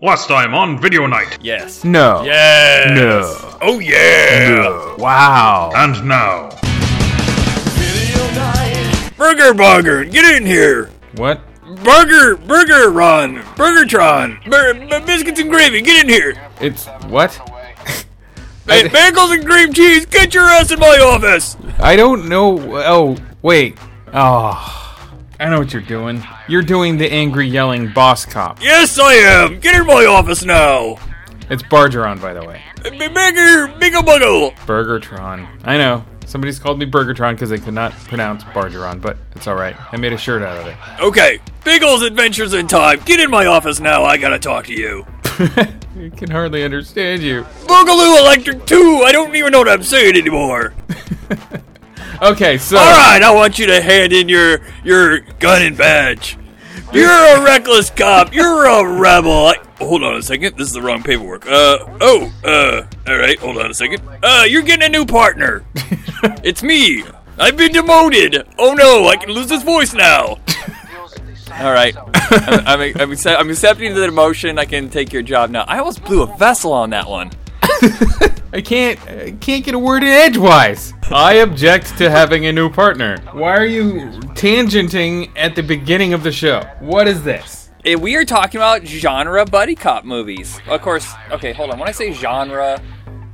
Last time on Video Night. Yes. No. Yes. No. Oh yeah. No. Wow. And now, Video diet. Burger Burger, get in here. What? Burger Burger Ron, Burgertron, Bur- b- biscuits and gravy, get in here. It's what? Hey, bagels and cream cheese, get your ass in my office. I don't know. Oh, wait. Oh, I know what you're doing. You're doing the angry yelling boss cop. Yes, I am. Get in my office now. It's Bargeron, by the way. Uh, b- Bigger, bigger buggle. Burgertron. I know. Somebody's called me Burgertron because they could not pronounce Bargeron, but it's alright. I made a shirt out of it. Okay, Bagels Adventures in Time, get in my office now. I gotta talk to you. I can hardly understand you. Boogaloo Electric 2, I don't even know what I'm saying anymore. Okay, so. All right, I want you to hand in your your gun and badge. You're a reckless cop. You're a rebel. I, hold on a second. This is the wrong paperwork. Uh oh. Uh. All right. Hold on a second. Uh, you're getting a new partner. it's me. I've been demoted. Oh no, I can lose this voice now. All right, I'm, I'm, I'm, accept- I'm accepting the demotion. I can take your job now. I almost blew a vessel on that one. I can't I can't get a word in edgewise. I object to having a new partner. Why are you tangenting at the beginning of the show? What is this? Eh, we are talking about genre buddy cop movies. Of course, okay, hold on. When I say genre,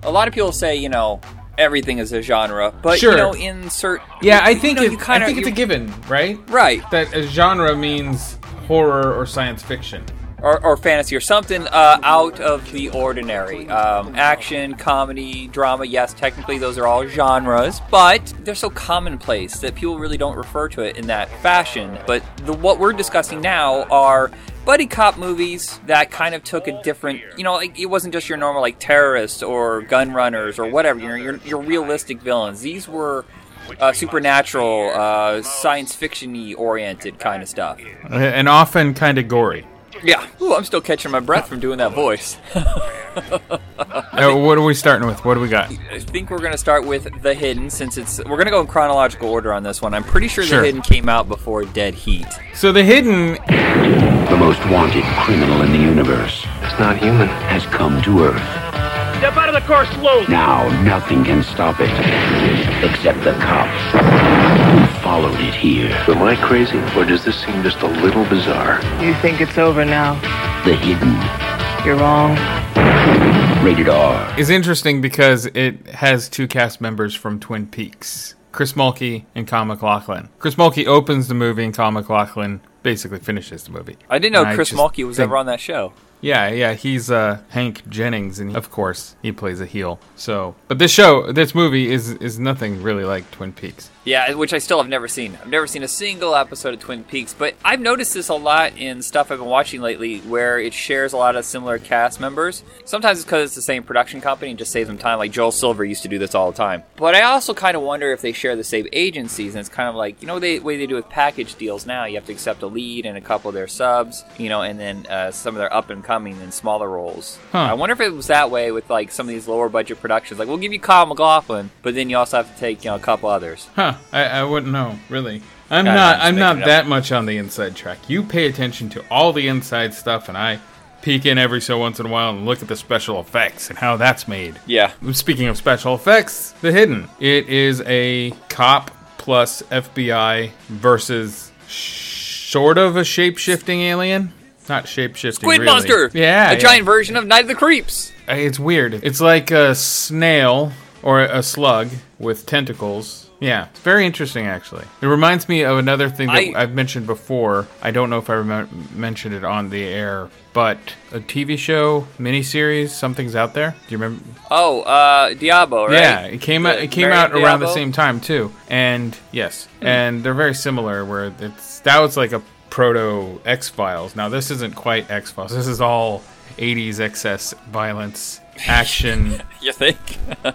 a lot of people say, you know, everything is a genre, but Sure. you know, in certain Yeah, I think you know, it, kinda- I think it's a given, right? right That a genre means horror or science fiction. Or, or fantasy or something uh, out of the ordinary. Um, action, comedy, drama. Yes, technically those are all genres, but they're so commonplace that people really don't refer to it in that fashion. But the, what we're discussing now are buddy cop movies that kind of took a different. You know, like it wasn't just your normal like terrorists or gun runners or whatever. You know, your, your realistic villains. These were. Uh, supernatural, uh, science fiction-y oriented kind of stuff. And often kind of gory. Yeah. Ooh, I'm still catching my breath from doing that voice. Uh, what are we starting with? What do we got? I think we're gonna start with The Hidden since it's we're gonna go in chronological order on this one. I'm pretty sure, Sure. The Hidden came out before Dead Heat. So the hidden The most wanted criminal in the universe It's not human. has come to Earth. Step out of the car slowly. Now nothing can stop it except the cops who followed it here. Am I crazy, or does this seem just a little bizarre? You think it's over now? The Hidden. You're wrong. Rated R. is interesting because it has two cast members from Twin Peaks. Chris Mulkey and Kyle MacLachlan. Chris Mulkey opens the movie and Kyle MacLachlan basically finishes the movie. I didn't know And Chris Mulkey was think- ever on that show. Yeah, yeah, he's uh, Hank Jennings, and of course he plays a heel. So, but this show, this movie is is nothing really like Twin Peaks. Yeah, which I still have never seen. I've never seen a single episode of Twin Peaks, but I've noticed this a lot in stuff I've been watching lately where it shares a lot of similar cast members. Sometimes it's because it's the same production company and just saves them time. Like Joel Silver used to do this all the time. But I also kind of wonder if they share the same agencies, and it's kind of like, you know, the way they do with package deals now. You have to accept a lead and a couple of their subs, you know, and then uh, some of their up and coming and smaller roles. Huh. I wonder if it was that way with like some of these lower budget productions. Like, we'll give you Kyle MacLachlan, but then you also have to take, you know, a couple others. Huh? I, I wouldn't know really. I'm not. I'm I'm not that much on the inside track. You pay attention to all the inside stuff, and I peek in every so once in a while and look at the special effects and how that's made. Yeah. Speaking of special effects, The Hidden. It is a cop plus FBI versus sort of a shape shifting alien. Not shape shifting. Squid really. Monster! Yeah. A yeah. giant version of Night of the Creeps! It's weird. It's like a snail or a slug with tentacles. Yeah, it's very interesting actually. It reminds me of another thing that I- have mentioned before. I don't know if I remem- mentioned it on the air, but a TV show miniseries. Something's out there. Do you remember? Oh, uh, Diabo, right? Yeah, it came out. It came out around the same time too. And yes, Hmm. and they're very similar. Where it's that was like a proto X Files. Now this isn't quite X Files. This is all 80s excess violence, action. You think?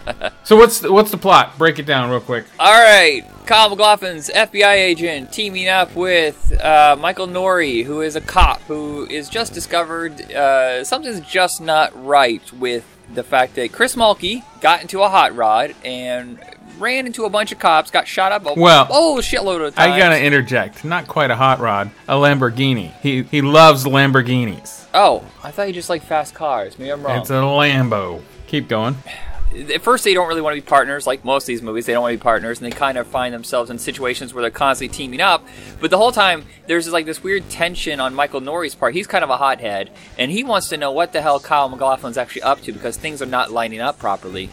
so what's the, what's the plot? Break it down real quick. Alright, Kyle MacLachlan's FBI agent teaming up with uh, Michael Nouri, who is a cop who is just discovered uh, something's just not right with the fact that Chris Mulkey got into a hot rod and ran into a bunch of cops, got shot up a Well, oh, shitload of times. I gotta interject. Not quite a hot rod, a Lamborghini. He he loves Lamborghinis. Oh, I thought you just like fast cars. Maybe I'm wrong. It's a Lambo. Keep going. At first, they don't really want to be partners. Like most of these movies, they don't want to be partners, and they kind of find themselves in situations where they're constantly teaming up. But the whole time, there's like this weird tension on Michael Nouri's part. He's kind of a hothead, and he wants to know what the hell Kyle MacLachlan's actually up to because things are not lining up properly.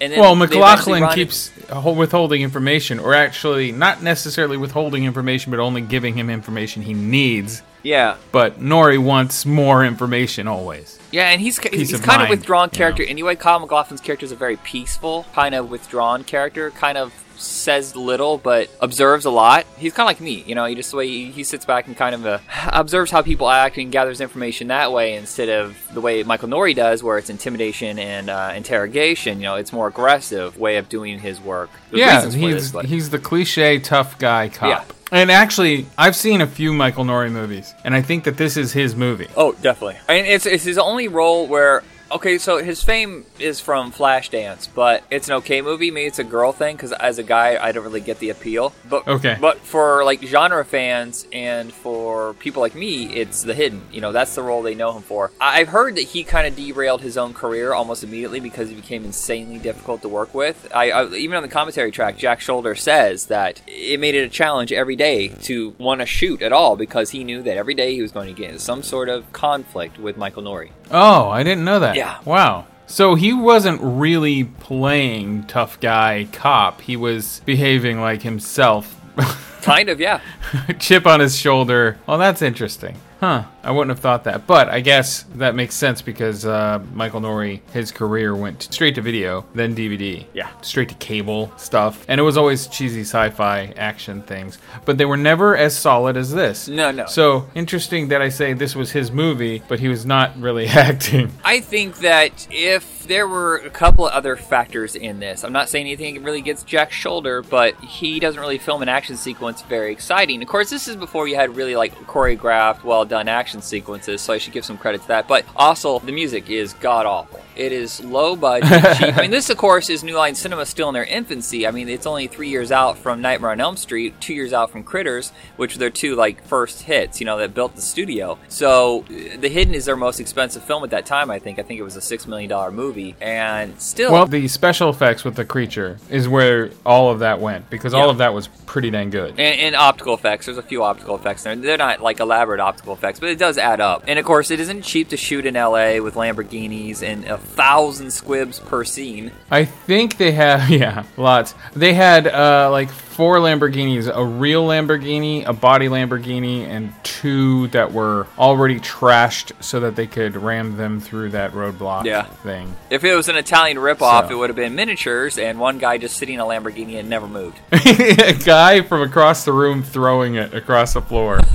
Well, MacLachlan keeps ho- withholding information, or actually, not necessarily withholding information, but only giving him information he needs. Yeah, But Nouri wants more information always. Yeah, and he's Peace he's of kind of mind, withdrawn you character know. anyway. Kyle MacLachlan's character is a very peaceful, kind of withdrawn character. Kind of says little but observes a lot. He's kind of like me, you know. He just the way he, he sits back and kind of uh, observes how people act and gathers information that way instead of the way Michael Nouri does, where it's intimidation and uh, interrogation. You know, it's more aggressive way of doing his work. There's yeah, he's this, he's the cliche tough guy cop. Yeah. And actually, I've seen a few Michael Nouri movies, and I think that this is his movie. Oh, definitely. I mean, it's it's his only role where. Okay, so his fame is from Flashdance, but it's an okay movie. Maybe it's a girl thing because as a guy, I don't really get the appeal. But Okay. but for like genre fans and for people like me, it's The Hidden. You know, that's the role they know him for. I've heard that he kind of derailed his own career almost immediately because he became insanely difficult to work with. I, I even on the commentary track, Jack Sholder says that it made it a challenge every day to want to shoot at all because he knew that every day he was going to get into some sort of conflict with Michael Nouri. Oh, I didn't know that. Yeah. Wow. So he wasn't really playing tough guy cop. He was behaving like himself. Kind of, yeah. Chip on his shoulder. Well, that's interesting. Huh. I wouldn't have thought that. But I guess that makes sense because uh, Michael Nouri, his career went straight to video, then DVD. Yeah. Straight to cable stuff. And it was always cheesy sci fi action things. But they were never as solid as this. No, no. So interesting that I say this was his movie, but he was not really acting. I think that if there were a couple of other factors in this, I'm not saying anything really gets Jack's shoulder, but he doesn't really film an action sequence very exciting. Of course, this is before you had really like choreographed, well done action sequences, so I should give some credit to that. But also, the music is god awful. It is low budget, cheap. I mean, this, of course, is New Line Cinema still in their infancy. I mean, it's only three years out from Nightmare on Elm Street, two years out from Critters, which were their two like first hits, you know, that built the studio. So, uh, The Hidden is their most expensive film at that time. I think. I think it was a six million dollar movie, and still, Well, the special effects with the creature is where all of that went because all of that was pretty dang good. and, and optical effects. There's a few optical effects there. They're not like elaborate optical effects, but it does add up. And of course, it isn't cheap to shoot in LA with Lamborghinis and a thousand squibs per scene. I think they have, yeah, lots. They had uh, like four Lamborghinis a real Lamborghini, a body Lamborghini, and two that were already trashed so that they could ram them through that roadblock Yeah. thing. If it was an Italian ripoff, So. it would have been miniatures and one guy just sitting in a Lamborghini and never moved. a guy from across the room throwing it across the floor.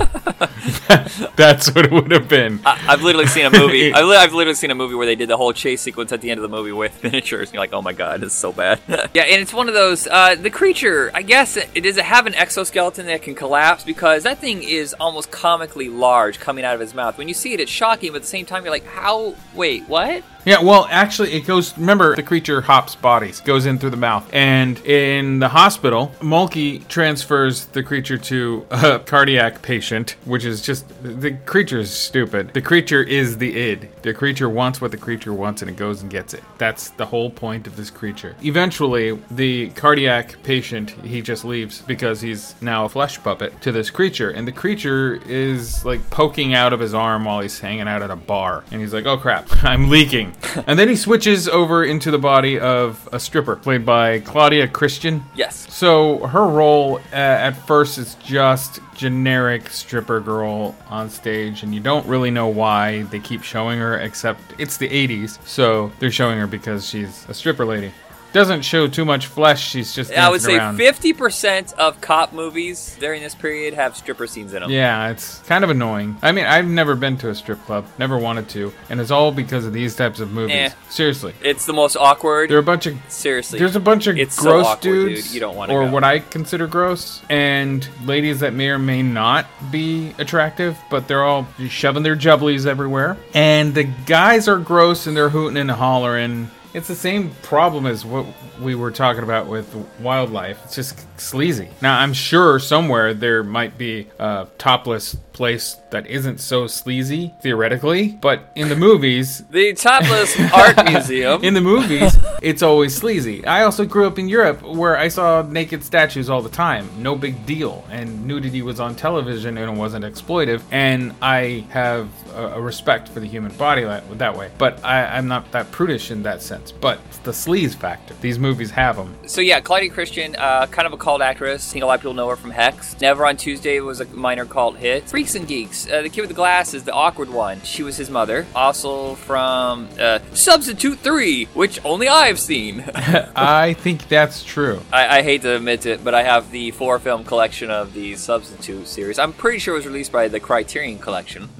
That's what it would have been. I, I've literally seen a movie. I li- I've literally seen a movie where they did the whole chase sequence at the end of the movie with miniatures. And you're like, oh my god, it's so bad. yeah, and it's one of those. Uh, the creature, I guess, it does it have an exoskeleton that can collapse because that thing is almost comically large coming out of his mouth. When you see it, it's shocking, but at the same time, you're like, how? Wait, what? Yeah, well, actually, it goes. Remember, the creature hops bodies, goes in through the mouth. And in the hospital, Mulkey transfers the creature to a cardiac patient, which is just. The creature is stupid. The creature is the id. The creature wants what the creature wants, and it goes and gets it. That's the whole point of this creature. Eventually, the cardiac patient, he just leaves because he's now a flesh puppet to this creature. And the creature is like poking out of his arm while he's hanging out at a bar. And he's like, oh crap, I'm leaking. And then he switches over into the body of a stripper played by Claudia Christian. Yes. So her role uh, at first is just generic stripper girl on stage, and you don't really know why they keep showing her, except it's the 80s, so they're showing her because she's a stripper lady. Doesn't show too much flesh, she's just I would say fifty percent of cop movies during this period have stripper scenes in them. Yeah, it's kind of annoying. I mean, I've never been to a strip club, never wanted to, and it's all because of these types of movies. Eh. Seriously. It's the most awkward. There are a bunch of Seriously, There's a bunch of It's so gross awkward, dudes, dude. You don't wanna or go. what I consider gross, and ladies that may or may not be attractive, but they're all shoving their jubblies everywhere. And the guys are gross and they're hooting and hollering, It's the same problem as what we were talking about with wildlife. It's just sleazy. Now, I'm sure somewhere there might be a topless place that isn't so sleazy, theoretically, but in the movies, The topless art museum. in the movies, it's always sleazy. I also grew up in Europe where I saw naked statues all the time. No big deal. And nudity was on television and it wasn't exploitive. And I have a, respect for the human body that, that way. But I, I'm not that prudish in that sense. But it's the sleaze factor. These movies have them. So yeah, Claudia Christian, uh, kind of a cult actress. I think a lot of people know her from Hex. Never on Tuesday was a minor cult hit. Freaks and Geeks, uh, the kid with the glasses, the awkward one. She was his mother. Also from uh, Substitute Three, which only I've seen. I think that's true. I, I hate to admit it, but I have the four film collection of the Substitute series. I'm pretty sure it was released by the Criterion Collection.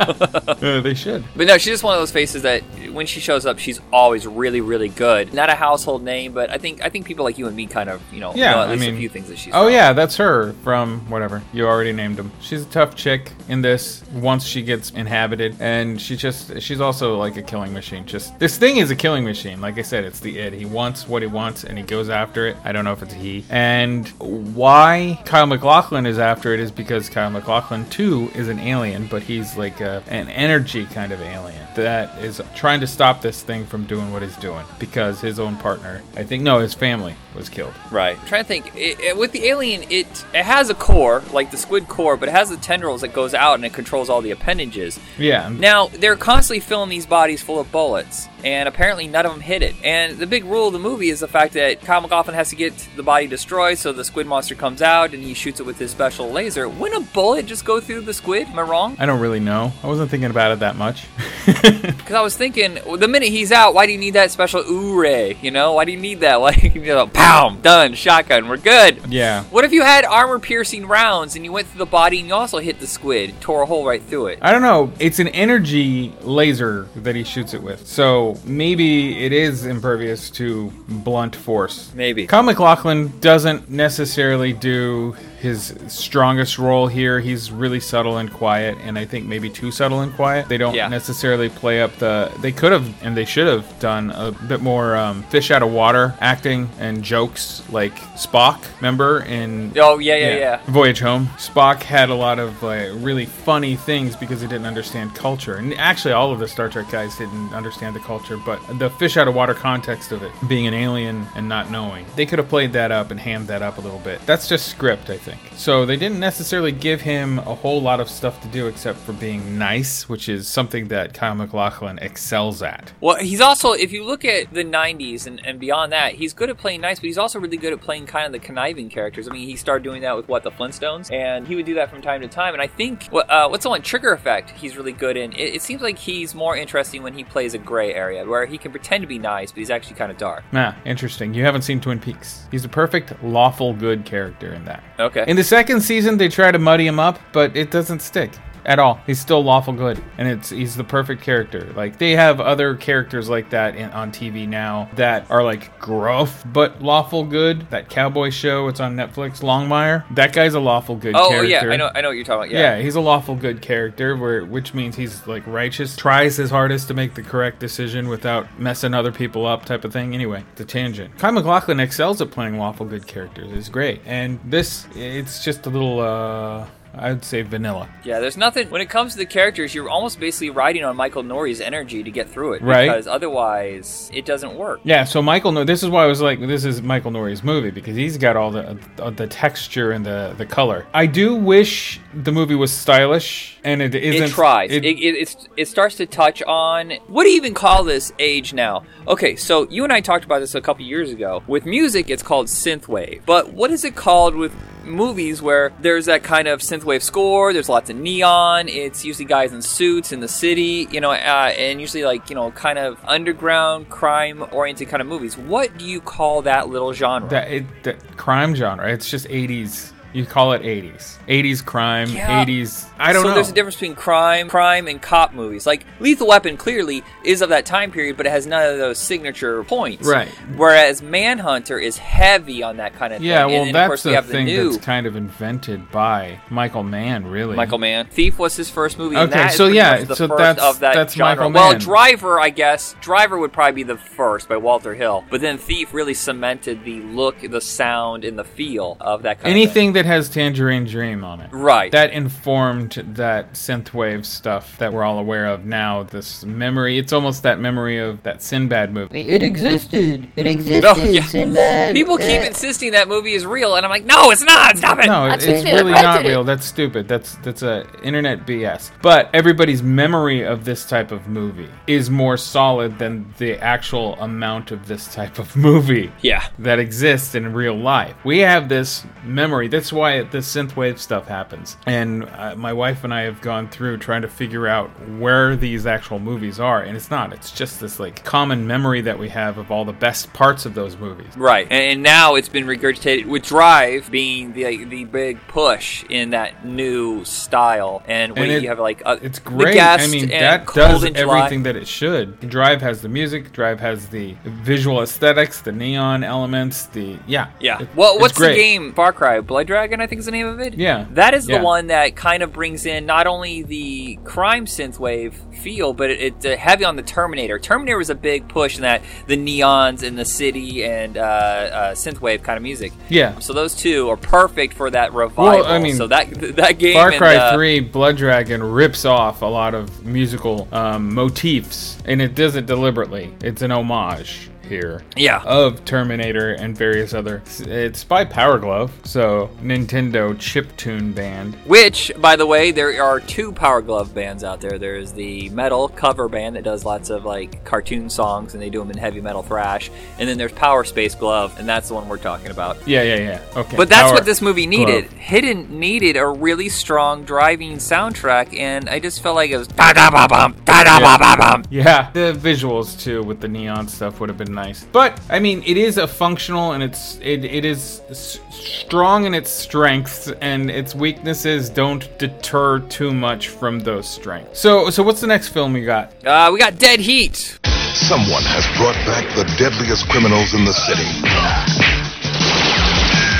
Uh, they should. But no, she's just one of those faces that when she shows up, she's always really, really good. Not a household name, but I think I think people like you and me kind of you know Yeah, know at I mean- a few things that she's. Oh from. yeah, that's her from whatever. You already named She's a tough chick in this once she gets inhabited and she just she's also like a killing machine. Just this thing is a killing machine. Like I said, it's the id. He wants what he wants and he goes after it. I don't know if it's he. And why Kyle MacLachlan is after it is because Kyle MacLachlan too is an alien, but he's like a, an energy kind of alien that is trying to stop this thing from doing what it's doing because his own partner, I think no, his family was killed. Right. I'm trying to think. It, it- with the alien, it it has a core like the squid core, but it has the tendrils that goes out and it controls all the appendages. Yeah. Now they're constantly filling these bodies full of bullets, and apparently none of them hit it. And the big rule of the movie is the fact that Kyle MacLachlan has to get the body destroyed, so the squid monster comes out and he shoots it with his special laser. Wouldn't a bullet just go through the squid? Am I wrong? I don't really know. I wasn't thinking about it that much. Because I was thinking, well, the minute he's out, why do you need that special ooh ray? You know, why do you need that? Why do you know, done, shotgun, we're good. yeah. What if you had armor piercing rounds and you went through the body and you also hit the squid, tore a hole right through it? I don't know. It's an energy laser that he shoots it with. So maybe it is impervious to blunt force. Maybe. Kyle MacLachlan doesn't necessarily do his strongest role here. He's really subtle and quiet, and I think maybe too subtle and quiet. They don't Yeah. necessarily play up the. They could have and they should have done a bit more um, fish out of water acting and jokes like Spock. Remember in Oh yeah, yeah, yeah. Voyage Home. Spock had a lot of like really funny things because he didn't understand culture, and actually all of the Star Trek guys didn't understand the culture. But the fish out of water context of it, being an alien and not knowing, they could have played that up and hammed that up a little bit. That's just script, I think. So they didn't necessarily give him a whole lot of stuff to do except for being nice, which is something that Kyle MacLachlan excels at. Well, he's also, if you look at the 90s and, and beyond that, he's good at playing nice, but he's also really good at playing kind of the conniving characters. I mean, he started doing that with, what, the Flintstones? And he would do that from time to time. And I think, what, uh, what's the one, Trigger Effect, he's really good in. It, it seems like he's more interesting when he plays a gray area, where he can pretend to be nice, but he's actually kind of dark. Ah, interesting. You haven't seen Twin Peaks. He's a perfect, lawful good character in that. Okay. In the second season, they try to muddy him up, but it doesn't stick at all. He's still lawful good, and it's he's the perfect character. Like they have other characters like that in, on TV now that are like gruff but lawful good. That cowboy show, it's on Netflix. Longmire, that guy's a lawful good oh, character. yeah, I know, I know what you're talking about. Yeah. Yeah. he's a lawful good character, where which means he's like righteous, tries his hardest to make the correct decision without messing other people up, type of thing. Anyway, the tangent. Kyle MacLachlan excels at playing lawful good characters. It's great, and this it's just a little, uh I'd say vanilla. Yeah, there's nothing when it comes to the characters. You're almost basically riding on Michael Nouri's energy to get through it, Right. Because otherwise, it doesn't work. Yeah, so Michael, Nor- this is why I was like, this is Michael Nouri's movie because he's got all the uh, the texture and the the color. I do wish the movie was stylish, and it isn't. It tries. it- It, it starts to touch on what do you even call this age now? Okay, so you and I talked about this a couple years ago. With music, it's called synthwave. But what is it called with movies where there's that kind of synthwave score? There's lots of neon. It's usually guys in suits in the city, you know, uh, and usually like you know, kind of underground crime-oriented kind of movies. What do you call that little genre? that it that crime genre. It's just 80s You call it 80s. 80s crime, Yeah. 80s. I don't so know. So there's a difference between crime, crime, and cop movies. Like Lethal Weapon clearly is of that time period, but it has none of those signature points. Right. Whereas Manhunter is heavy on that kind of Yeah, thing. Yeah, well, and, that's of course we the have the thing new that's kind of invented by Michael Mann, really. Michael Mann. Thief was his first movie. Okay, so yeah, the so first that's- of that that's genre. Michael Mann. Well, Driver, I guess. Driver would probably be the first by Walter Hill, but then Thief really cemented the look, the sound, and the feel of that kind of thing. Anything that has Tangerine Dream on it. Right. That informed that synthwave stuff that we're all aware of now. This memory, it's almost that memory of that Sinbad movie. It existed. It existed. Oh, yeah. Sinbad. People keep insisting that movie is real, and I'm like, no, it's not. Stop it. No, That's it's really not real. That's stupid. That's that's a internet BS. But everybody's memory of this type of movie is more solid than the actual amount of this type of movie. Yeah. That exists in real life. We have this memory. That's why this synthwave stuff happens. And uh, my wife and I have gone through trying to figure out where these actual movies are, and it's not. It's just this like common memory that we have of all the best parts of those movies. Right, and, and now it's been regurgitated with Drive being the the big push in that new style, and when it- you have like uh, It's The great. I mean, and that does in July. everything that it should. Drive has the music. Drive has the visual aesthetics, the neon elements. The yeah, Yeah. It- well, what's the game? Far Cry Blood Dragon, I think is the name of it. Yeah. That is Yeah. the one that kind of brings in not only the crime synthwave feel, but it, it's uh, heavy on the Terminator. Terminator was a big push in that the neons in the city and uh, uh, synthwave kind of music. Yeah. So those two are perfect for that revival. I mean, so that that game. Far and, Cry uh, 3 Blood Dragon rips off a lot of musical um, motifs, and it does it deliberately. It's an homage here. Yeah. Of Terminator and various other. It's by Power Glove, so Nintendo chiptune band. Which, by the way, there are two Power Glove bands out there. There's the metal cover band that does lots of like cartoon songs, and they do them in heavy metal thrash. And then there's Power Space Glove, and that's the one we're talking about. Yeah, yeah, yeah. Okay. But that's Power what this movie needed. Glove. Hidden needed a really strong driving soundtrack, and I just felt like it was da da ba bum da da ba ba bum. Yeah, the visuals too with the neon stuff would have been nice. But I mean, it is a functional and it's it, it is s- strong in its strengths and its weaknesses don't deter too much from those strengths. So so what's the next film we got? Uh, we got Dead Heat. Someone has brought back the deadliest criminals in the city.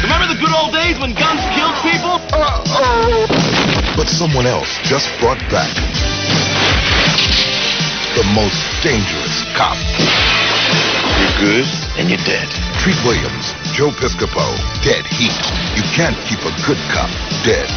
Remember the good old days when guns killed people? But someone else just brought back the most dangerous cop. You're good, and you're dead. Treat Williams, Joe Piscopo, dead heat. You can't keep a good cop dead.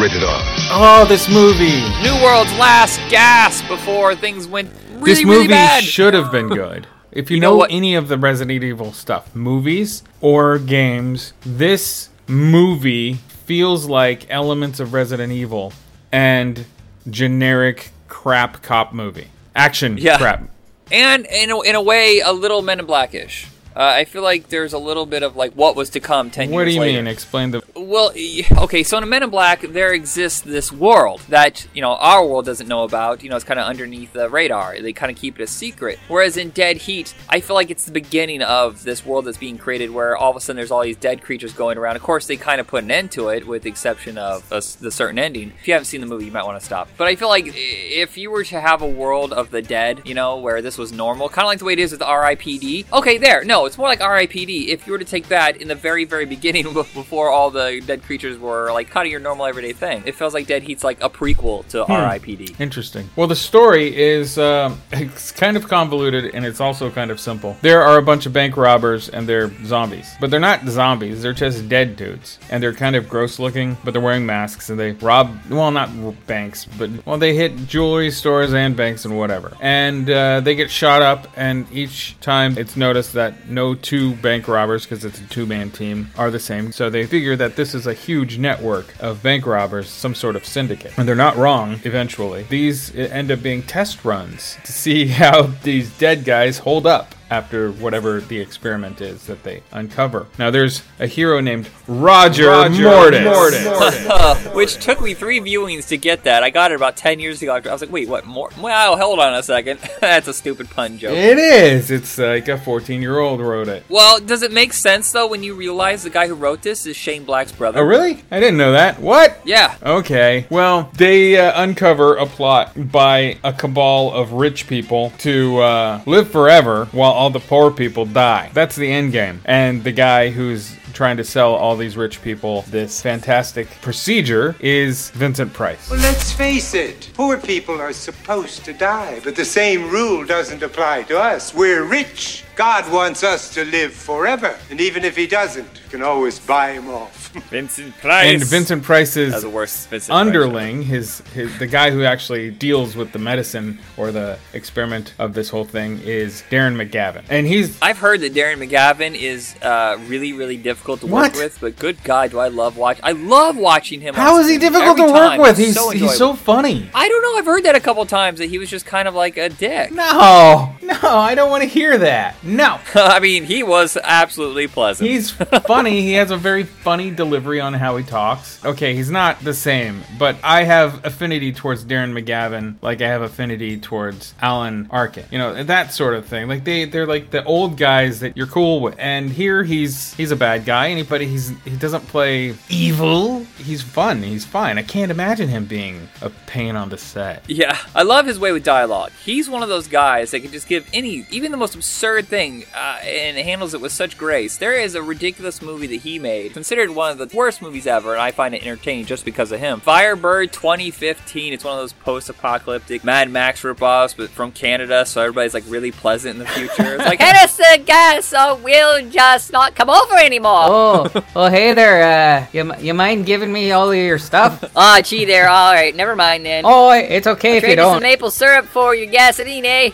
Rated R. Oh, this movie. New World's last gasp before things went really, this really movie bad. should have been good. If you, You know know, what- any of the Resident Evil stuff, movies or games, this movie feels like elements of Resident Evil and generic crap cop movie. Action Yeah. crap. And in a, in a way, a little Men in Blackish. Uh, I feel like there's a little bit of like what was to come ten What years do you later. mean? Explain the. Well, okay, so in Men in Black, there exists this world that, you know, our world doesn't know about. You know, it's kind of underneath the radar. They kind of keep it a secret. Whereas in Dead Heat, I feel like it's the beginning of this world that's being created where all of a sudden there's all these dead creatures going around. Of course, they kind of put an end to it with the exception of a the certain ending. If you haven't seen the movie, you might want to stop. But I feel like if you were to have a world of the dead, you know, where this was normal, kind of like the way it is with RIPD. Okay, there. No, it's more like RIPD. If you were to take that in the very, very beginning before all the dead creatures were like kind of your normal everyday thing, it feels like Dead Heat's like a prequel to RIPD. Interesting. Well, the story is um, it's kind of convoluted and it's also kind of simple. There are a bunch of bank robbers and they're zombies, but they're not zombies. They're just dead dudes, and they're kind of gross looking, but they're wearing masks and they rob. Well, not banks, but well, they hit jewelry stores and banks and whatever, and uh, they get shot up. And each time it's noticed that no two bank robbers, because it's a two-man team, are the same. So they figure that this is a huge network of bank robbers, some sort of syndicate. And they're not wrong, eventually. These end up being test runs to see how these dead guys hold up after whatever the experiment is that they uncover. Now, there's a hero named Roger, Mortis. Which took me three viewings to get that. I got it about 10 years ago. I was like, wait, what? More? Wow, hold on a second. That's a stupid pun joke. It is. It's like a 14 year old wrote it. Well, does it make sense, though, when you realize the guy who wrote this is Shane Black's brother? Oh, really? I didn't know that. What? Yeah. Okay. Well, they uh, uncover a plot by a cabal of rich people to uh, live forever while all the poor people die. That's the end game. And the guy who's trying to sell all these rich people this fantastic procedure is Vincent Price. Well, let's face it. Poor people are supposed to die, but the same rule doesn't apply to us. We're rich. God wants us to live forever. And even if he doesn't, you can always buy him off. Vincent Price. And Vincent Price's That's the worst Vincent Price underling, his, his the guy who actually deals with the medicine or the experiment of this whole thing is Darren McGavin. And he's I've heard that Darren McGavin is uh, really, really difficult to work What? with, but good God, do I love watch. I love watching him. how is he difficult to work time. with? He's He's so he's so funny. I don't know. I've heard that a couple times that he was just kind of like a dick. No, no, I don't want to hear that. No. I mean, he was absolutely pleasant. He's funny. He has a very funny delivery on how he talks. Okay, he's not the same, but I have affinity towards Darren McGavin like I have affinity towards Alan Arkin. You know, that sort of thing. Like they they're like the old guys that you're cool with. And here he's he's a bad guy, and he, but he's he doesn't play evil. He's fun. He's fine. I can't imagine him being a pain on the set. Yeah, I love his way with dialogue. He's one of those guys that can just give any, even the most absurd thing, uh, and handles it with such grace. There is a ridiculous movie that he made, considered one of the worst movies ever, and I find it entertaining just because of him. Firebird 2015. It's one of those post-apocalyptic Mad Max ripoffs, but from Canada, so everybody's like really pleasant in the future. It's like, Innocent guest, so we'll just not come over anymore. Oh, well, hey there. Uh, you, you mind giving me all of your stuff? Ah, gee there. All right, never mind then. Oh, it's okay if you Trade you some don't. maple syrup for your gasoline, eh?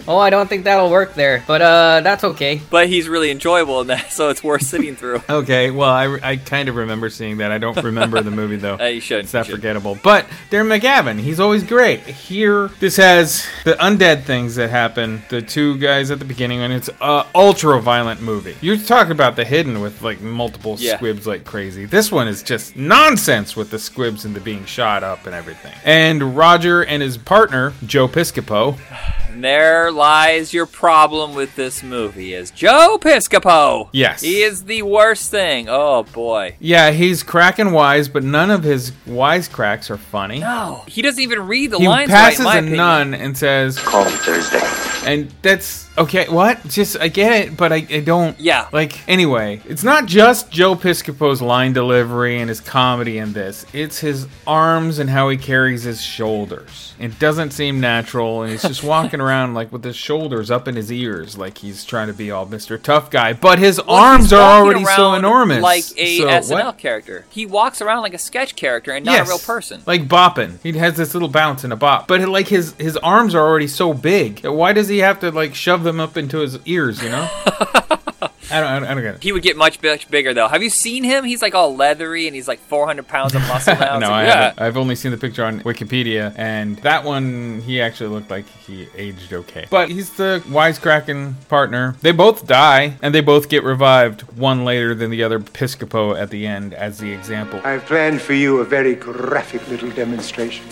Oh, I don't think that'll work there, but uh, that's okay. but he's really enjoyable in that, so it's worth sitting through. Okay, well, I, I kind of remember seeing that. I don't remember the movie though. Uh, you should. It's that should. forgettable. But Darren McGavin, he's always great. Here, this has the undead things that happen. The two guys at the beginning, and it's a ultra violent movie. You're talking about the hidden with like multiple Yeah. squibs like crazy. This one is just nonsense with the squibs and the being shot up and everything. And Roger and his partner Joe Piscopo. And there lies your problem with this movie is Joe Piscopo. Yes. He is the worst thing. Oh boy. Yeah, he's cracking wise, but none of his wisecracks are funny. No. He doesn't even read the he lines passes right, a in my opinion. nun and says, Call me Thursday. and that's okay. What? Just I get it, but I, I don't. Yeah. Like anyway, it's not just Joe Piscopo's line delivery and his comedy in this. It's his arms and how he carries his shoulders. It doesn't seem natural, and he's just walking around like with his shoulders up in his ears, like he's trying to be all Mr. Tough Guy. But his Well, arms are already so enormous, Like a So, SNL what? character. He walks around like a sketch character and not Yes, a real person. Like bopping. He has this little bounce and a bop. But like his his arms are already so big. Why does he have to like shove them up into his ears, you know? I don't I don't, I don't get it. He would get much, much bigger though. Have you seen him? He's like all leathery and he's like 400 pounds of muscle now. No, like, I yeah. haven't. I've only seen the picture on Wikipedia, and that one he actually looked like he aged okay. But he's the wisecracking partner. They both die, and they both get revived. One later than the other. Piscopo at the end as the example. I've planned for you a very graphic little demonstration.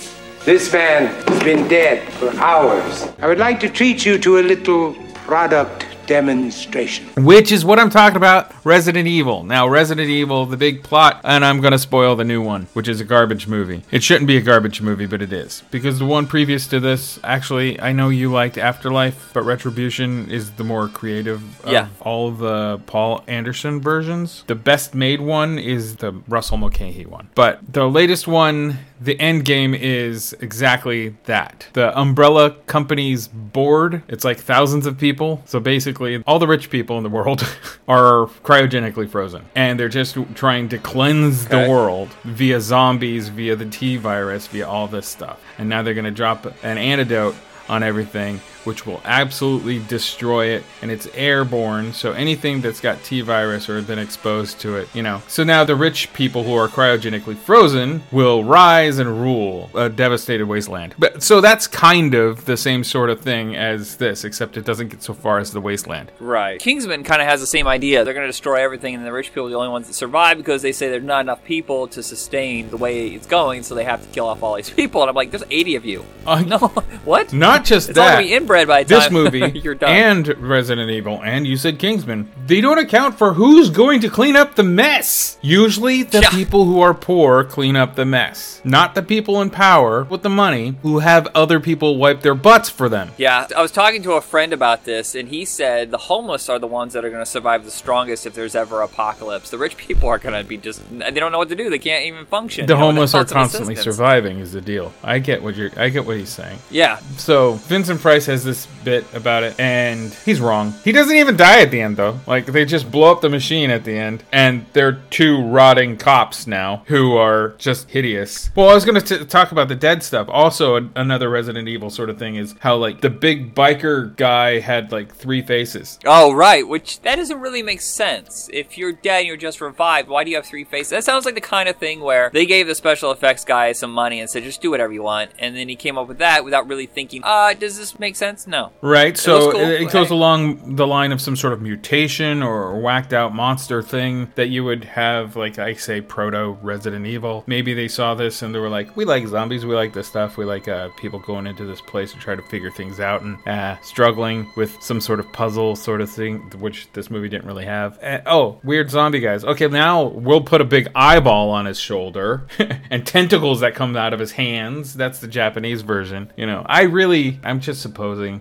This man has been dead for hours. I would like to treat you to a little product demonstration. Which is what I'm talking about Resident Evil. Now, Resident Evil, the big plot, and I'm going to spoil the new one, which is a garbage movie. It shouldn't be a garbage movie, but it is. Because the one previous to this, actually, I know you liked Afterlife, but Retribution is the more creative of Yeah. all the Paul Anderson versions. The best made one is the Russell Mulcahy one. But the latest one, the end game is exactly that. The Umbrella Company's board, it's like thousands of people. So basically, all the rich people in the world are cryogenically frozen. And they're just trying to cleanse the world via zombies, via the T virus, via all this stuff. And now they're going to drop an antidote on everything, which will absolutely destroy it, and it's airborne. So anything that's got T virus or has been exposed to it, you know. So now the rich people who are cryogenically frozen will rise and rule a devastated wasteland. But so that's kind of the same sort of thing as this, except it doesn't get so far as the wasteland. Right. Kingsman kind of has the same idea. They're going to destroy everything, and the rich people are the only ones that survive because they say there's not enough people to sustain the way it's going, so they have to kill off all these people. And I'm like, there's 80 of you. Uh, no, what? Not just It's all gonna be inbred by this movie you're done. and Resident Evil, and you said Kingsman. They don't account for who's going to clean up the mess. Usually, the Yeah. people who are poor clean up the mess, not the people in power with the money who have other people wipe their butts for them. Yeah, I was talking to a friend about this, and he said the homeless are the ones that are going to survive the strongest if there's ever apocalypse. The rich people are going to be just, they don't know what to do. They can't even function. The you know, homeless are constantly assistance. surviving is the deal. I get what you're I get what he's saying. Yeah. So Vincent Price has this bit about it, and he's wrong. He doesn't even die at the end, though. Like they just blow up the machine at the end, and they're two rotting cops now who are just hideous. Well, I was going to talk about the dead stuff. Also, an- another Resident Evil sort of thing is how like the big biker guy had like three faces. Oh, right, which that doesn't really make sense. If you're dead and you're just revived, why do you have three faces? That sounds like the kind of thing where they gave the special effects guy some money and said, just do whatever you want. And then he came up with that without really thinking, uh, does this make sense? No. Right, so looks cool. it, it goes along the line of some sort of mutation or whacked out monster thing that you would have, like I say, proto Resident Evil. Maybe they saw this and they were like, "We like zombies, we like this stuff, we like uh, people going into this place and try to figure things out and uh, struggling with some sort of puzzle sort of thing, which this movie didn't really have." Uh, oh, weird zombie guys. Okay, now we'll put a big eyeball on his shoulder and tentacles that come out of his hands. That's the Japanese version. You know, I really, I'm just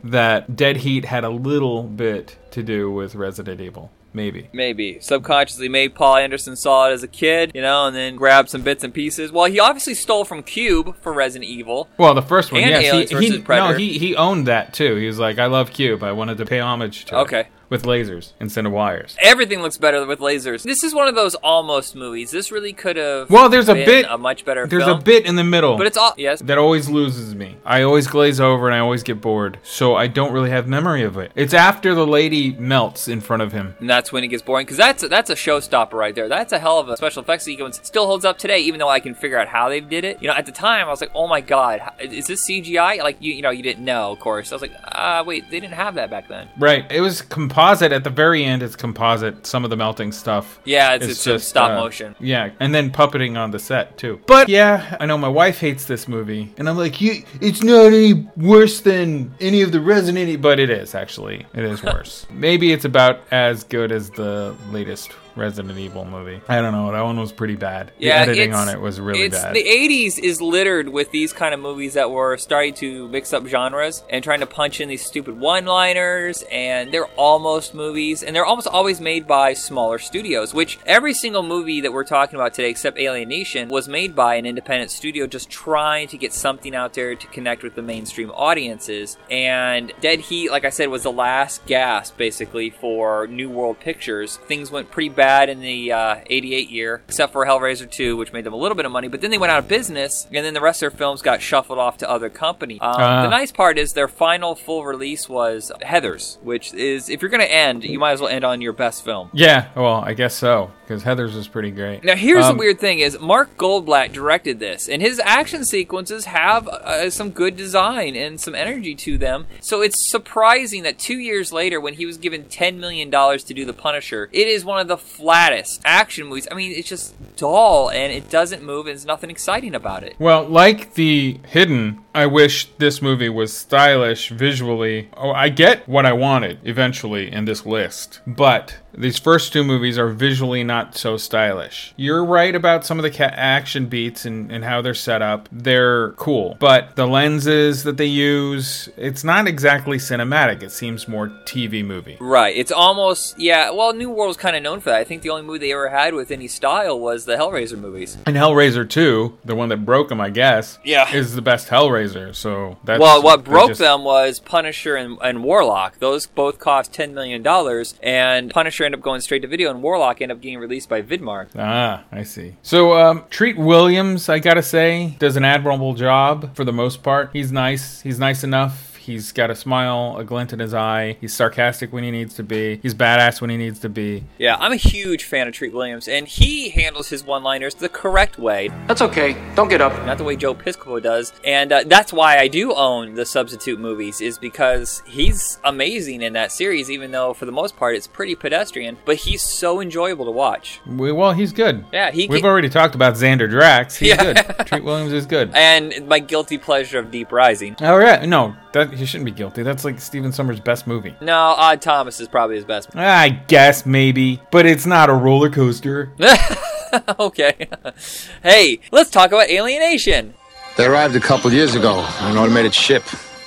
that Dead Heat had a little bit to do with Resident Evil. Maybe. Maybe. Subconsciously maybe Paul Anderson saw it as a kid, you know, and then grabbed some bits and pieces. Well, he obviously stole from Cube for Resident Evil. Well, the first one, And yes, Aliens he, he no, he he owned that too. He was like, I love Cube. I wanted to pay homage to it Okay. With lasers instead of wires. Everything looks better with lasers. This is one of those almost movies. This really could have Well, there's a bit- a much better There's film. a bit in the middle. But it's all yes. that always loses me. I always glaze over and I always get bored. So I don't really have memory of it. It's after the lady melts in front of him. And that's when it gets boring because that's that's a showstopper right there. That's a hell of a special effects sequence. Still holds up today, even though I can figure out how they did it. You know, at the time I was like, "Oh my god, is this CGI?" Like you, you know, you didn't know, of course. I was like, "Ah, wait, they didn't have that back then." Right. It was composite at the very end. It's composite. Some of the melting stuff. Yeah, it's, it's, just stop uh, motion. Yeah, and then puppeting on the set too. But yeah, I know my wife hates this movie, and I'm like, you, it's not any worse than any of the Resident Evil, but it is actually. It is worse. Maybe it's about as good as the latest Resident Evil movie. I don't know. That one was pretty bad. The Yeah, editing on it was really it's, bad. The 80s is littered with these kind of movies that were starting to mix up genres and trying to punch in these stupid one-liners, and they're almost movies, and they're almost always made by smaller studios. Which every single movie that we're talking about today, except Alien Nation, was made by an independent studio just trying to get something out there to connect with the mainstream audiences. And Dead Heat, like I said, was the last gasp basically for New World Pictures. Things went pretty bad in the uh, 88 year, except for Hellraiser 2, which made them a little bit of money, but then they went out of business, and then the rest of their films got shuffled off to other companies. Um, Ah. the nice part is their final full release was Heathers, which is, if you're going to end, you might as well end on your best film. yeah, well, I guess so because Heather's is pretty great. Now, here's Um, the weird thing: is Mark Goldblatt directed this, and his action sequences have uh, some good design and some energy to them. So it's surprising that two years later, when he was given ten million dollars to do The Punisher, it is one of the flattest action movies. I mean, it's just dull and it doesn't move, and there's nothing exciting about it. Well, like the Hidden, I wish this movie was stylish visually. Oh, I get what I wanted eventually in this list, but these first two movies are visually not so stylish. You're right about some of the ca- action beats and, and how they're set up. They're cool, but the lenses that they use, it's not exactly cinematic. It seems more TV movie. Right. It's almost yeah. Well, New World's kind of known for that. I think the only movie they ever had with any style was the Hellraiser movies. And Hellraiser 2, the one that broke them, I guess, Yeah. is the best Hellraiser. So that's well, what broke just- them was Punisher and, and Warlock. Those both cost ten million dollars, and Punisher ended up going straight to video, and Warlock ended up getting released by Vidmark. Ah, I see. So, um, Treat Williams, I gotta say, does an admirable job for the most part. He's nice. He's nice enough. He's got a smile, a glint in his eye. He's sarcastic when he needs to be. He's badass when he needs to be. Yeah, I'm a huge fan of Treat Williams, and he handles his one-liners the correct way. That's okay. Don't get up. Not the way Joe Piscopo does, and uh, that's why I do own the Substitute movies, is because he's amazing in that series. Even though for the most part it's pretty pedestrian, but he's so enjoyable to watch. We, well, he's good. Yeah, he. We've can- already talked about Xander Drax. He's Yeah. good. Treat Williams is good. and my guilty pleasure of Deep Rising. Oh yeah, no, that he shouldn't be guilty. That's like Stephen Sommers' best movie. No, Odd Thomas is probably his best. I guess maybe, but it's not a roller coaster. okay. hey, let's talk about Alien Nation. They arrived a couple years ago on an automated ship,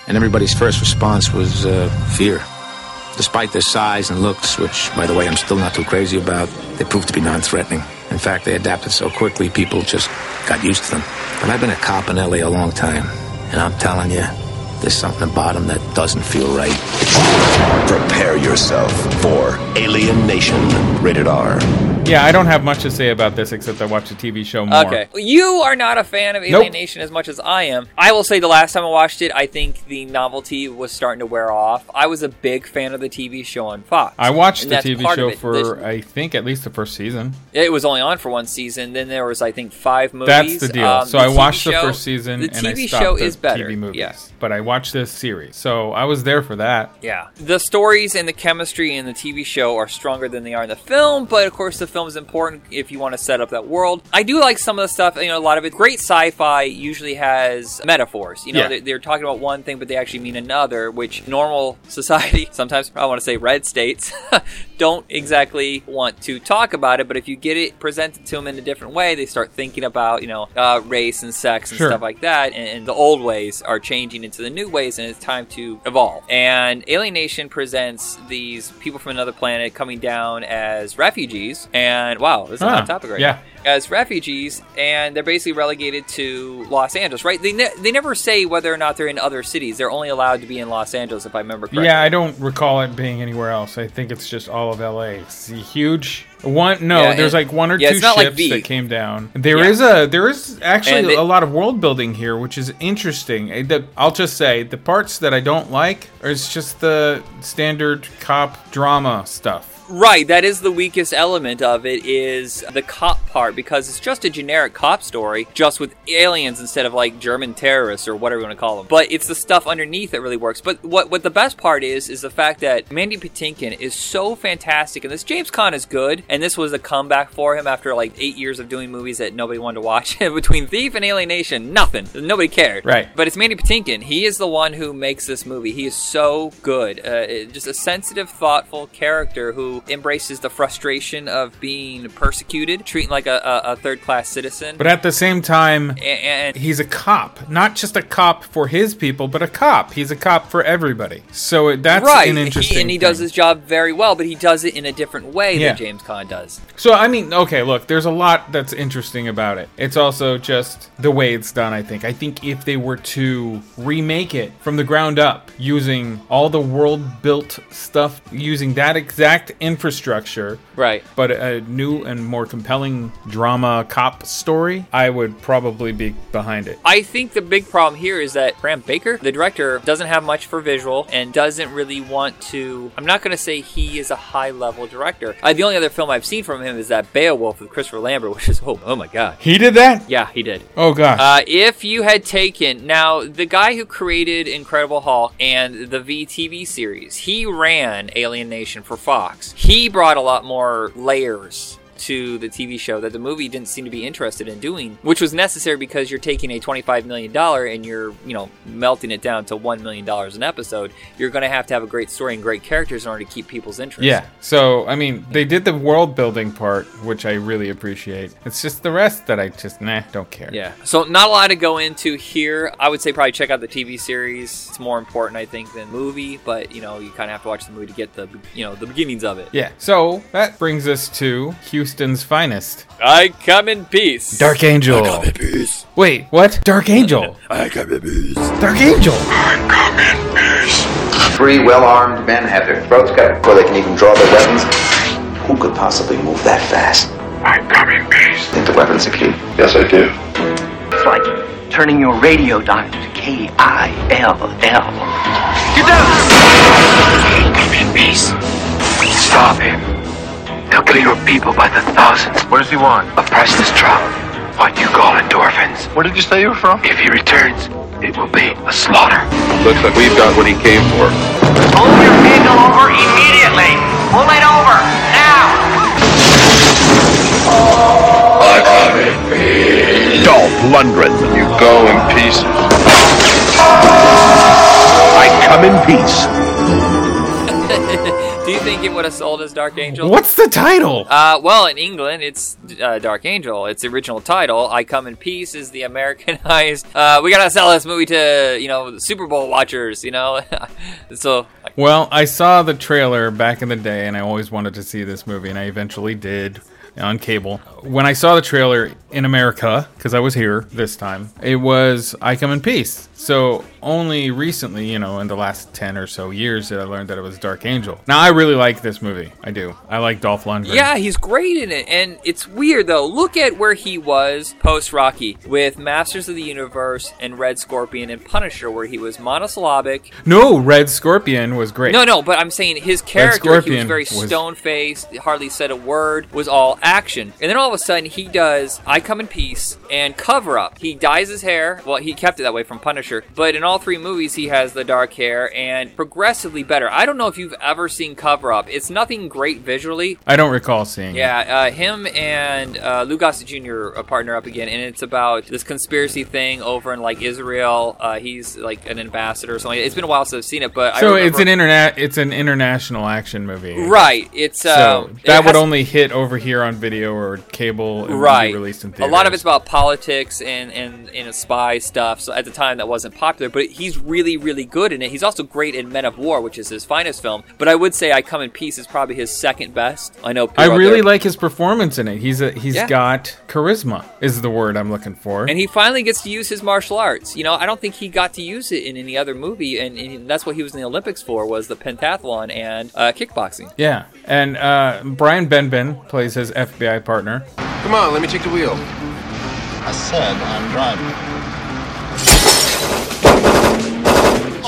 and everybody's first response was uh, fear. Despite their size and looks, which, by the way, I'm still not too crazy about, they proved to be non threatening. In fact, they adapted so quickly, people just got used to them. But I've been a cop in LA a long time, and I'm telling you, there's something about them that doesn't feel right. Prepare yourself for Alien Nation. Rated R. Yeah, I don't have much to say about this except I watched the TV show more. Okay. You are not a fan of Nope. Alien Nation as much as I am. I will say the last time I watched it, I think the novelty was starting to wear off. I was a big fan of the TV show on Fox. I watched the TV show for I think at least the first season. It was only on for one season. Then there was, I think, five movies. That's the deal. Um, so the I TV watched the first season The and I TV stopped show the is better. TV movies. Yeah. But I watched this series, so I was there for that. Yeah. The stories and the chemistry in the TV show are stronger than they are in the film, but of course the film is important if you want to set up that world. I do like some of the stuff, you know, a lot of it. Great sci-fi usually has metaphors. You know, Yeah. they- they're talking about one thing, but they actually mean another, which normal society, sometimes I want to say red states, don't exactly want to talk about it, but if you get it presented to them in a different way, they start thinking about, you know, uh, race and sex and Sure. stuff like that, and, and the old ways are changing into the new ways, and it's time to evolve. And Alien Nation presents these people from another planet coming down as refugees, and wow, this is a Ah, hot topic right yeah. now. As refugees, and they're basically relegated to Los Angeles, right? They, ne- they never say whether or not they're in other cities. They're only allowed to be in Los Angeles, if I remember correctly. Yeah, I don't recall it being anywhere else. I think it's just all of LA. It's huge. One no, Yeah, there's and- like one or yeah, two not like ships that came down. There Yeah. is a there is actually And they- a lot of world building here, which is interesting. Eh, I'll just say the parts that I don't like is just the standard cop drama stuff. Right, that is the weakest element of it is the cop part because it's just a generic cop story, just with aliens instead of like German terrorists or whatever you want to call them. But it's the stuff underneath that really works. But what what the best part is is the fact that Mandy Patinkin is so fantastic, and this James Caan is good, and this was a comeback for him after like eight years of doing movies that nobody wanted to watch. Between Thief and Alien Nation, nothing, nobody cared. Right. But it's Mandy Patinkin. He is the one who makes this movie. He is so good. Uh, just a sensitive, thoughtful character who embraces the frustration of being persecuted, treating like a, a, a third class citizen. But at the same time, A- and he's a cop, not just a cop for his people, but a cop. He's a cop for everybody. So that's right, an interesting. he, and he thing. does his job very well, but he does it in a different way Yeah. than James Caan does. So I mean, okay, look, there's a lot that's interesting about it. It's also just the way it's done, I think. I think if they were to remake it from the ground up using all the world built stuff, using that exact infrastructure, Right. but a new and more compelling drama cop story, I would probably be behind it. I think the big problem here is that Graham Baker, the director, doesn't have much for visual and doesn't really want to. I'm not going to say he is a high level director. Uh, the only other film I've seen from him is that Beowulf with Christopher Lambert, which is, oh, oh my god. He did that? Yeah, he did. Oh god. Uh, if you had taken now the guy who created Incredible Hulk and the VTV series, he ran Alien Nation for Fox. He brought a lot more layers to the TV show that the movie didn't seem to be interested in doing, which was necessary because you're taking a $25 million and you're, you know, melting it down to $1 million an episode. You're going to have to have a great story and great characters in order to keep people's interest. Yeah. So, I mean, they did the world building part, which I really appreciate. It's just the rest that I just, nah, don't care. Yeah. So not a lot to go into here. I would say probably check out the TV series. It's more important, I think, than movie. But you know, you kind of have to watch the movie to get the you know the beginnings of it. Yeah. So that brings us to Houston's finest. I come in peace. Dark Angel. I come in peace. Wait, what? Dark Angel. I come in peace. Dark Angel. Three well-armed men have their throats cut before they can even draw their weapons. Who could possibly move that fast? I come in peace. Think the weapons are key? Yes, I do. It's like turning your radio dial to K-I-L-L. Get down! I Come in peace. Stop him. They'll kill your people by the thousands. What does he want? A priceless drug. What you call endorphins. Where did you say you were from? If he returns, it will be a slaughter. Looks like we've got what he came for. Pull your vehicle over immediately. Pull it over now. Dolph Lundgren, you go in pieces. I come in peace. Do you think it would have sold as Dark Angel? What's the title? Uh, well, in England, it's uh, Dark Angel. Its original title, "I Come in Peace," is the Americanized. Uh, we gotta sell this movie to you know Super Bowl watchers. You know, so Well, I saw the trailer back in the day, and I always wanted to see this movie, and I eventually did on cable. When I saw the trailer in America, because I was here this time, it was I Come in Peace. So only recently, you know, in the last 10 or so years, did I learn that it was Dark Angel. Now, I really like this movie. I do. I like Dolph Lundgren. Yeah, he's great in it. And it's weird, though. Look at where he was post Rocky with Masters of the Universe and Red Scorpion and Punisher, where he was monosyllabic. No, Red Scorpion was great. No, no, but I'm saying his character, he was very was- stone faced, hardly said a word, was all action. And then all of a sudden, he does I Come in Peace and Cover Up. He dyes his hair. Well, he kept it that way from Punisher. But in all three movies, he has the dark hair and progressively better. I don't know if you've ever seen Cover Up. It's nothing great visually. I don't recall seeing it. Yeah, uh, him and uh, Lou Gossett Jr. partner up again, and it's about this conspiracy thing over in like Israel. Uh, he's like an ambassador or something. It's been a while since I've seen it, but I So it's an internet. It's an international action movie, Right, it's, so um, it that would has- only hit over here on video or cable. right released in a lot of it's about politics and and and spy stuff so at the time that wasn't popular but he's really really good in it he's also great in men of war which is his finest film but i would say i come in peace is probably his second best i know I really there- like his performance in it. He's a he's Yeah. got charisma is the word I'm looking for. and he finally gets to use his martial arts you know i don't think he got to use it in any other movie and, and that's what he was in the olympics for was the pentathlon and uh, kickboxing yeah, and uh, Brian Benben plays his FBI partner. Come on, let me take the wheel. I said I'm driving.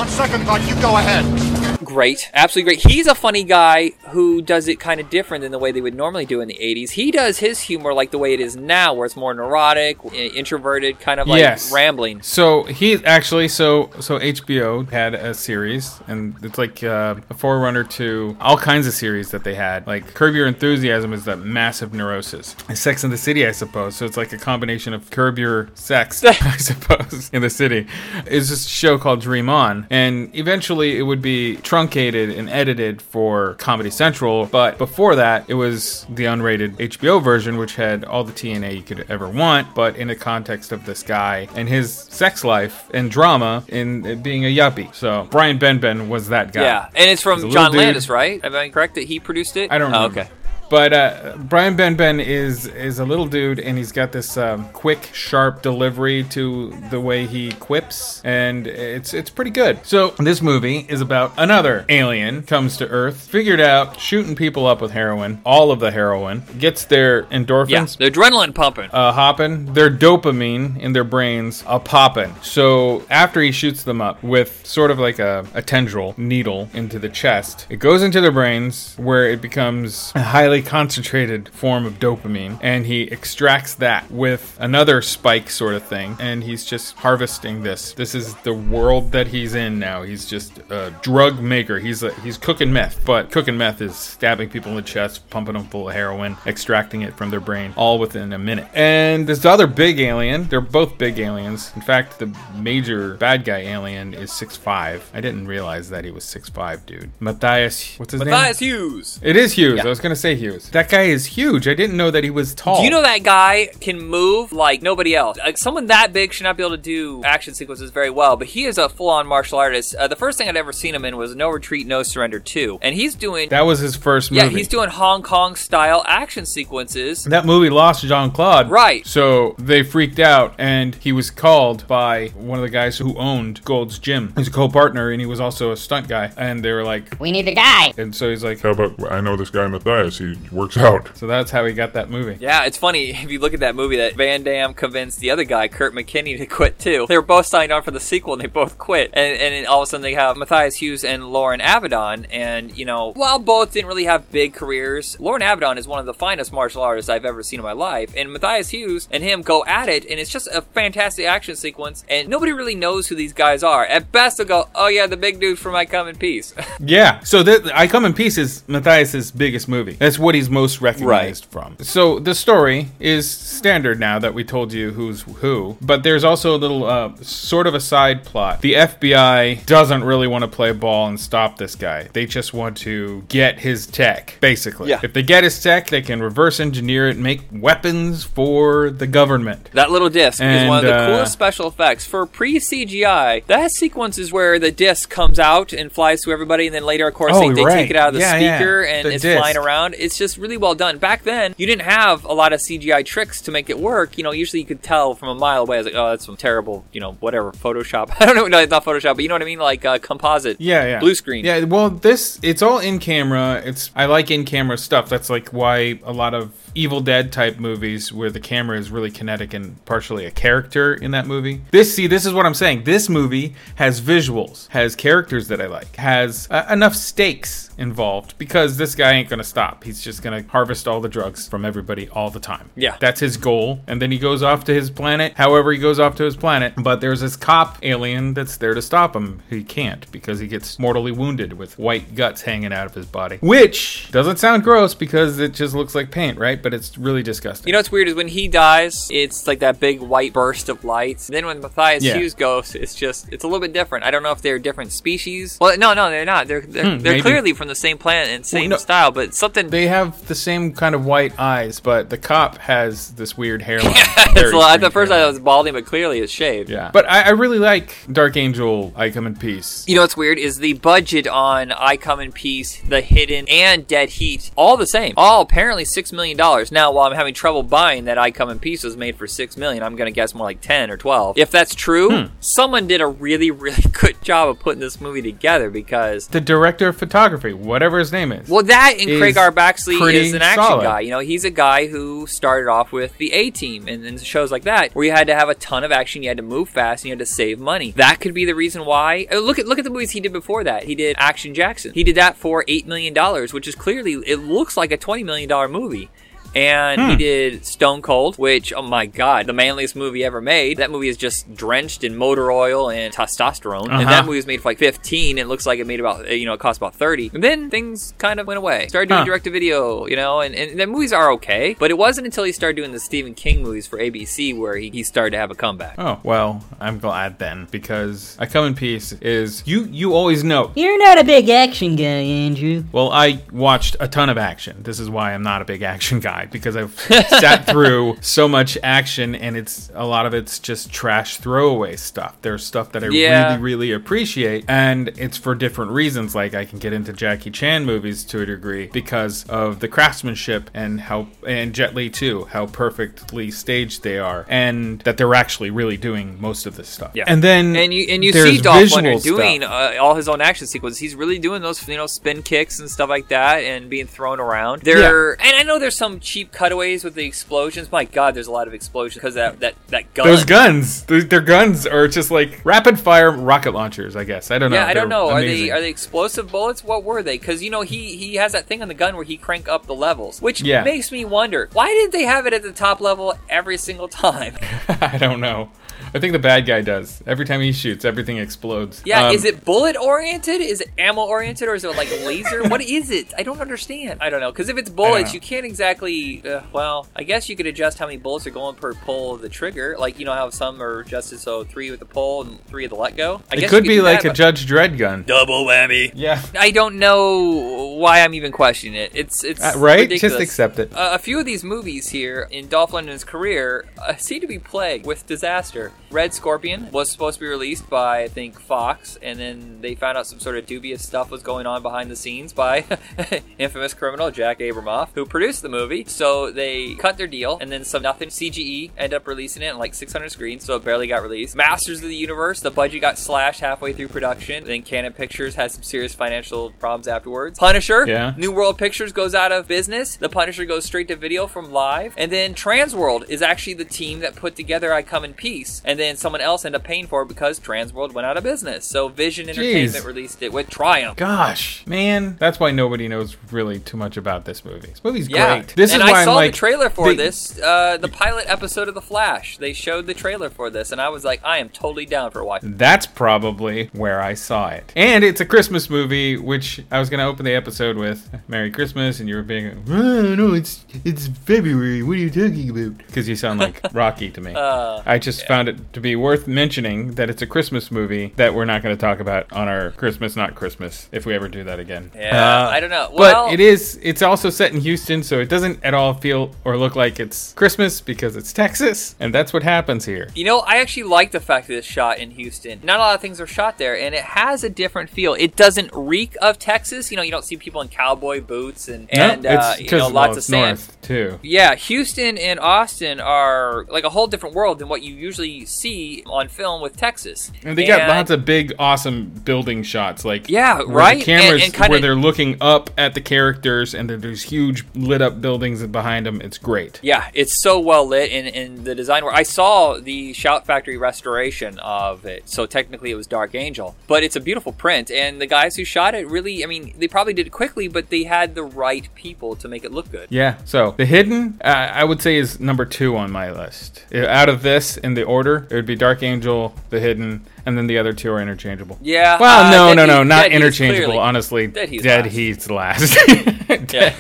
On second thought, you go ahead. Great, absolutely great. He's a funny guy who does it kind of different than the way they would normally do in the 80s. He does his humor like the way it is now, where it's more neurotic, introverted, kind of like yes, rambling. So he actually so so HBO had a series, and it's like uh, a forerunner to all kinds of series that they had. Like Curb Your Enthusiasm is that massive neurosis. And Sex in the City, I suppose. So it's like a combination of Curb Your Sex, I suppose, in the city. It's this show called Dream On, and eventually it would be truncated and edited for Comedy Central. But before that, it was the unrated HBO version, which had all the TNA you could ever want, but in the context of this guy and his sex life and drama in being a yuppie. So Brian Benben was that guy. Yeah, and it's from John dude. Landis, right? Am I correct that he produced it? I don't Oh, okay. But uh, Brian Benben is is a little dude, and he's got this um, quick, sharp delivery to the way he quips, and it's it's pretty good. So this movie is about another alien comes to Earth, figured out shooting people up with heroin, all of the heroin, gets their Yeah, endorphins the adrenaline pumping. uh, hopping, their dopamine in their brains a popping. So after he shoots them up with sort of like a, a tendril needle into the chest, it goes into their brains where it becomes a highly concentrated form of dopamine, and he extracts that with another spike sort of thing, and he's just harvesting this. This is the world that he's in now. He's just a drug maker. He's a, he's cooking meth, but cooking meth is stabbing people in the chest, pumping them full of heroin, extracting it from their brain, all within a minute. And this other big alien, they're both big aliens. In fact, the major bad guy alien is 6'5. I didn't realize that he was 6'5, dude. Matthias, what's his name? Matthias? Hues. It is Hues. Yeah. I was going to say Hues. That guy is huge. I didn't know that he was tall. Do you know that guy can move like nobody else? Like someone that big should not be able to do action sequences very well, but he is a full-on martial artist. Uh, the first thing I'd ever seen him in was No Retreat, No Surrender 2, and he's doing That was his first movie. yeah, he's doing Hong Kong style action sequences. That movie lost Jean Claude. Right. So they freaked out, and he was called by one of the guys who owned Gold's Gym. He's a co partner, and he was also a stunt guy. And they were like, We need a guy. and so he's like, How about I know this guy Matthias? He it works out. So that's how he got that movie. Yeah, it's funny if you look at that movie that Van Damme convinced the other guy, Kurt McKinney, to quit too. They were both signed on for the sequel and they both quit. And, and then all of a sudden they have Matthias Hues and Loren Avedon. And, you know, while both didn't really have big careers, Loren Avedon is one of the finest martial artists I've ever seen in my life. And Matthias Hues and him go at it, and it's just a fantastic action sequence. And nobody really knows who these guys are. At best, they'll go, oh yeah, the big dude from I Come in Peace. Yeah. So the, I Come in Peace is Matthias's biggest movie. That's what he's most recognized from. So the story is standard now that we told you who's who, but there's also a little uh, sort of a side plot. The FBI doesn't really want to play ball and stop this guy. They just want to get his tech, basically. Yeah. If they get his tech, they can reverse engineer it and make weapons for the government. That little disc is one of the uh, coolest special effects. For pre CGI, that sequence is where the disc comes out and flies to everybody, and then later, of course, Oh, they, they right. take it out of the Yeah, yeah. speaker and The it's disc. flying around. It's just really well done. Back then, you didn't have a lot of CGI tricks to make it work. You know, usually you could tell from a mile away. I was like, oh, that's some terrible, you know, whatever, Photoshop. I don't know, no, it's not Photoshop, but you know what I mean? Like uh, composite. Yeah, yeah. Blue screen. Yeah, well, this it's all in camera. It's I like in camera stuff. That's like why a lot of Evil Dead type movies where the camera is really kinetic and partially a character in that movie. This see, this is what I'm saying. This movie has visuals, has characters that I like, has uh, enough stakes involved because this guy ain't gonna stop. He's just gonna harvest all the drugs from everybody all the time. Yeah. That's his goal. And then he goes off to his planet, however, he goes off to his planet. But there's this cop alien that's there to stop him. He can't because he gets mortally wounded with white guts hanging out of his body. Which doesn't sound gross because it just looks like paint, right? But it's really disgusting. You know what's weird is when he dies, it's like that big white burst of lights. then when Matthias Yeah. Hues goes, it's just it's a little bit different. I don't know if they're different species. Well, no, no, they're not. They're they're, Hmm, they're clearly from the same planet and same no. style, but something. They have the same kind of white eyes, but the cop has this weird hairline. lot- at the first I hairline. thought it was balding, but clearly it's shaved. Yeah. But I, I really like Dark Angel, I Come in Peace. You know what's weird is the budget on I Come in Peace, The Hidden, and Dead Heat, all the same. All apparently six million dollars. Now, while I'm having trouble buying that I Come in Peace was made for six million, I'm gonna guess more like ten or twelve. If that's true, Hmm. someone did a really, really good job of putting this movie together because The director of photography, whatever his name is. well, that and Craig R. Baxley is an action solid. guy. You know, he's a guy who started off with the A Team and, and shows like that, where you had to have a ton of action, you had to move fast, and you had to save money. That could be the reason why. uh, Look at look at the movies he did before that. He did Action Jackson. He did that for eight million dollars, which is clearly it looks like a twenty million dollar movie. And he Hmm. did Stone Cold, which, oh my god, the manliest movie ever made. That movie is just drenched in motor oil and testosterone. And Uh-huh. that movie was made for like 15. It looks like it made about, uh, you know, it cost about 30. And then things kind of went away. Started doing Huh. direct to video, you know, and, and the movies are okay. But it wasn't until he started doing the Stephen King movies for ABC where he, he started to have a comeback. Oh well, I'm glad then because I come in peace is you. You always know. You're not a big action guy, Andrew. Well, I watched a ton of action. This is why I'm not a big action guy because I've sat through so much action and it's a lot of it's just trash throwaway stuff. There's stuff that I Yeah. really really appreciate and it's for different reasons like I can get into Jackie Chan movies to a degree because of the craftsmanship and how and Jet Li too, how perfectly staged they are and that they're actually really doing most of this stuff. Yeah. And then and you and you see Dolph Lundgren doing uh, all his own action sequences. He's really doing those, you know, spin kicks and stuff like that, and being thrown around. There, and I know there's some cheap cutaways with the explosions. My God, there's a lot of explosions because that that that gun. Those guns, th- their guns are just like rapid fire rocket launchers. I guess I don't know. Yeah, I don't They're know. Are they are they explosive bullets? What were they? Because you know he he has that thing on the gun where he crank up the levels, which Yeah. makes me wonder why didn't they have it at the top level every single time? I don't know. I think the bad guy does. Every time he shoots, everything explodes. Yeah, Um, is it bullet oriented? Is it ammo oriented, or is it like laser? what is it? I don't understand. I don't know because if it's bullets, you can't exactly. Uh, well, I guess you could adjust how many bullets are going per pull of the trigger. Like you know how some are adjusted so three with the pull and three with the let go. I It guess could be like that, a Judge Dredd gun. double whammy. Yeah. I don't know why I'm even questioning it. It's it's Uh, right? ridiculous. Just accept it. Uh, a few of these movies here in Dolph Lundgren's career uh, seem to be plagued with disaster. Red Scorpion was supposed to be released by I think Fox, and then they found out some sort of dubious stuff was going on behind the scenes by infamous criminal Jack Abramoff, who produced the movie. So they cut their deal, and then some nothing CGE ended up releasing it in like 600 screens, so it barely got released. Masters of the Universe, the budget got slashed halfway through production. Then Cannon Pictures had some serious financial problems afterwards. Punisher, Yeah. New World Pictures goes out of business. The Punisher goes straight to video from live. And then Transworld is actually the team that put together I Come in Peace. And then someone else ended up paying for it because Transworld went out of business. So Vision Entertainment released it with Triumph. Gosh, man, that's why nobody knows really too much about this movie. This movie's Yeah, great. This and is why I I'm saw like the trailer for they- this, uh, the pilot episode of The Flash. They showed the trailer for this, and I was like, I am totally down for watching. That's probably where I saw it. And it's a Christmas movie, which I was going to open the episode with Merry Christmas, and you were being, oh, no, it's it's February. What are you talking about? Because you sound like Rocky to me. Uh, I just found it to be worth mentioning that it's a Christmas movie that we're not going to talk about on our Christmas, not Christmas, if we ever do that again. Yeah, I don't know. but it is, it's also set in Houston, so it doesn't at all feel or look like it's Christmas because it's Texas, and that's what happens here. You know, I actually like the fact that it's shot in Houston. Not a lot of things are shot there, and it has a different feel. It doesn't reek of Texas. You know, you don't see people in cowboy boots and, and no, uh, it's you because know, lots of sand. north too. Yeah, Houston and Austin are like a whole different world than what you usually see on film with Texas. And they got lots of big, awesome building shots, like Yeah, where right? The cameras And- and where they're looking up at the characters, and there's huge lit up buildings behind them. It's great. Yeah, it's so well lit, and, and the design work. I saw the Shout Factory restoration of it, so technically it was Dark Angel, but it's a beautiful print. And the guys who shot it really, I mean, they probably did it quickly, but they had the right people to make it look good. Yeah. So the hidden, uh, I would say, is number two on my list. Uh, Out of this, in the order, it would be Dark Angel, the hidden, and then the other two are interchangeable. Yeah, Well, uh, no, Dead no, no, Heat- not Dead interchangeable. clearly- honestly, Dead Heat's Dead last. Heat's last. Yeah.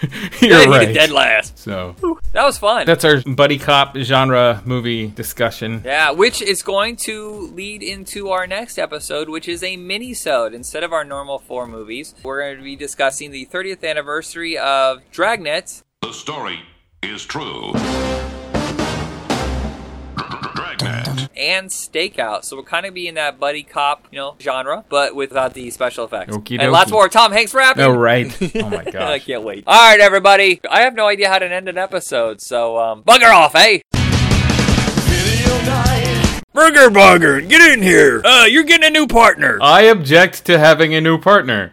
You're Dead right. is dead last. So That was fun. that's our buddy cop genre movie discussion. Yeah, which is going to lead into our next episode, which is a mini-sode. Instead of our normal four movies, we're going to be discussing the 30th anniversary of Dragnet. The story is true. And Stakeout. So we'll kind of be in that buddy cop, you know, genre, but without the special effects. Okie and lots more Tom Hanks rapping. Oh, right. Oh, my God. I can't wait. All right, everybody. I have no idea how to end an episode, so um, bugger off, eh? Burger Bugger, get in here. Uh, you're getting a new partner. I object to having a new partner.